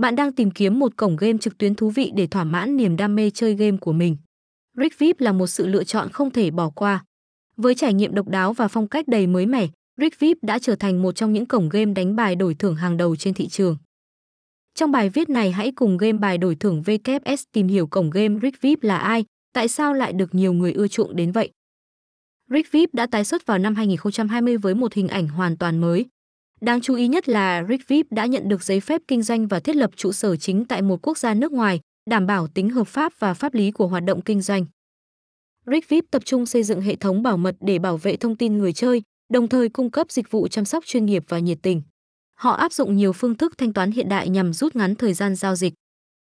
Bạn đang tìm kiếm một cổng game trực tuyến thú vị để thỏa mãn niềm đam mê chơi game của mình. Rick VIP là một sự lựa chọn không thể bỏ qua. Với trải nghiệm độc đáo và phong cách đầy mới mẻ, Rick VIP đã trở thành một trong những cổng game đánh bài đổi thưởng hàng đầu trên thị trường. Trong bài viết này hãy cùng game bài đổi thưởng VKS tìm hiểu cổng game Rick VIP là ai, tại sao lại được nhiều người ưa chuộng đến vậy. Rick VIP đã tái xuất vào năm 2020 với một hình ảnh hoàn toàn mới. Đáng chú ý nhất là Rick VIP đã nhận được giấy phép kinh doanh và thiết lập trụ sở chính tại một quốc gia nước ngoài, đảm bảo tính hợp pháp và pháp lý của hoạt động kinh doanh. Rick VIP tập trung xây dựng hệ thống bảo mật để bảo vệ thông tin người chơi, đồng thời cung cấp dịch vụ chăm sóc chuyên nghiệp và nhiệt tình. Họ áp dụng nhiều phương thức thanh toán hiện đại nhằm rút ngắn thời gian giao dịch.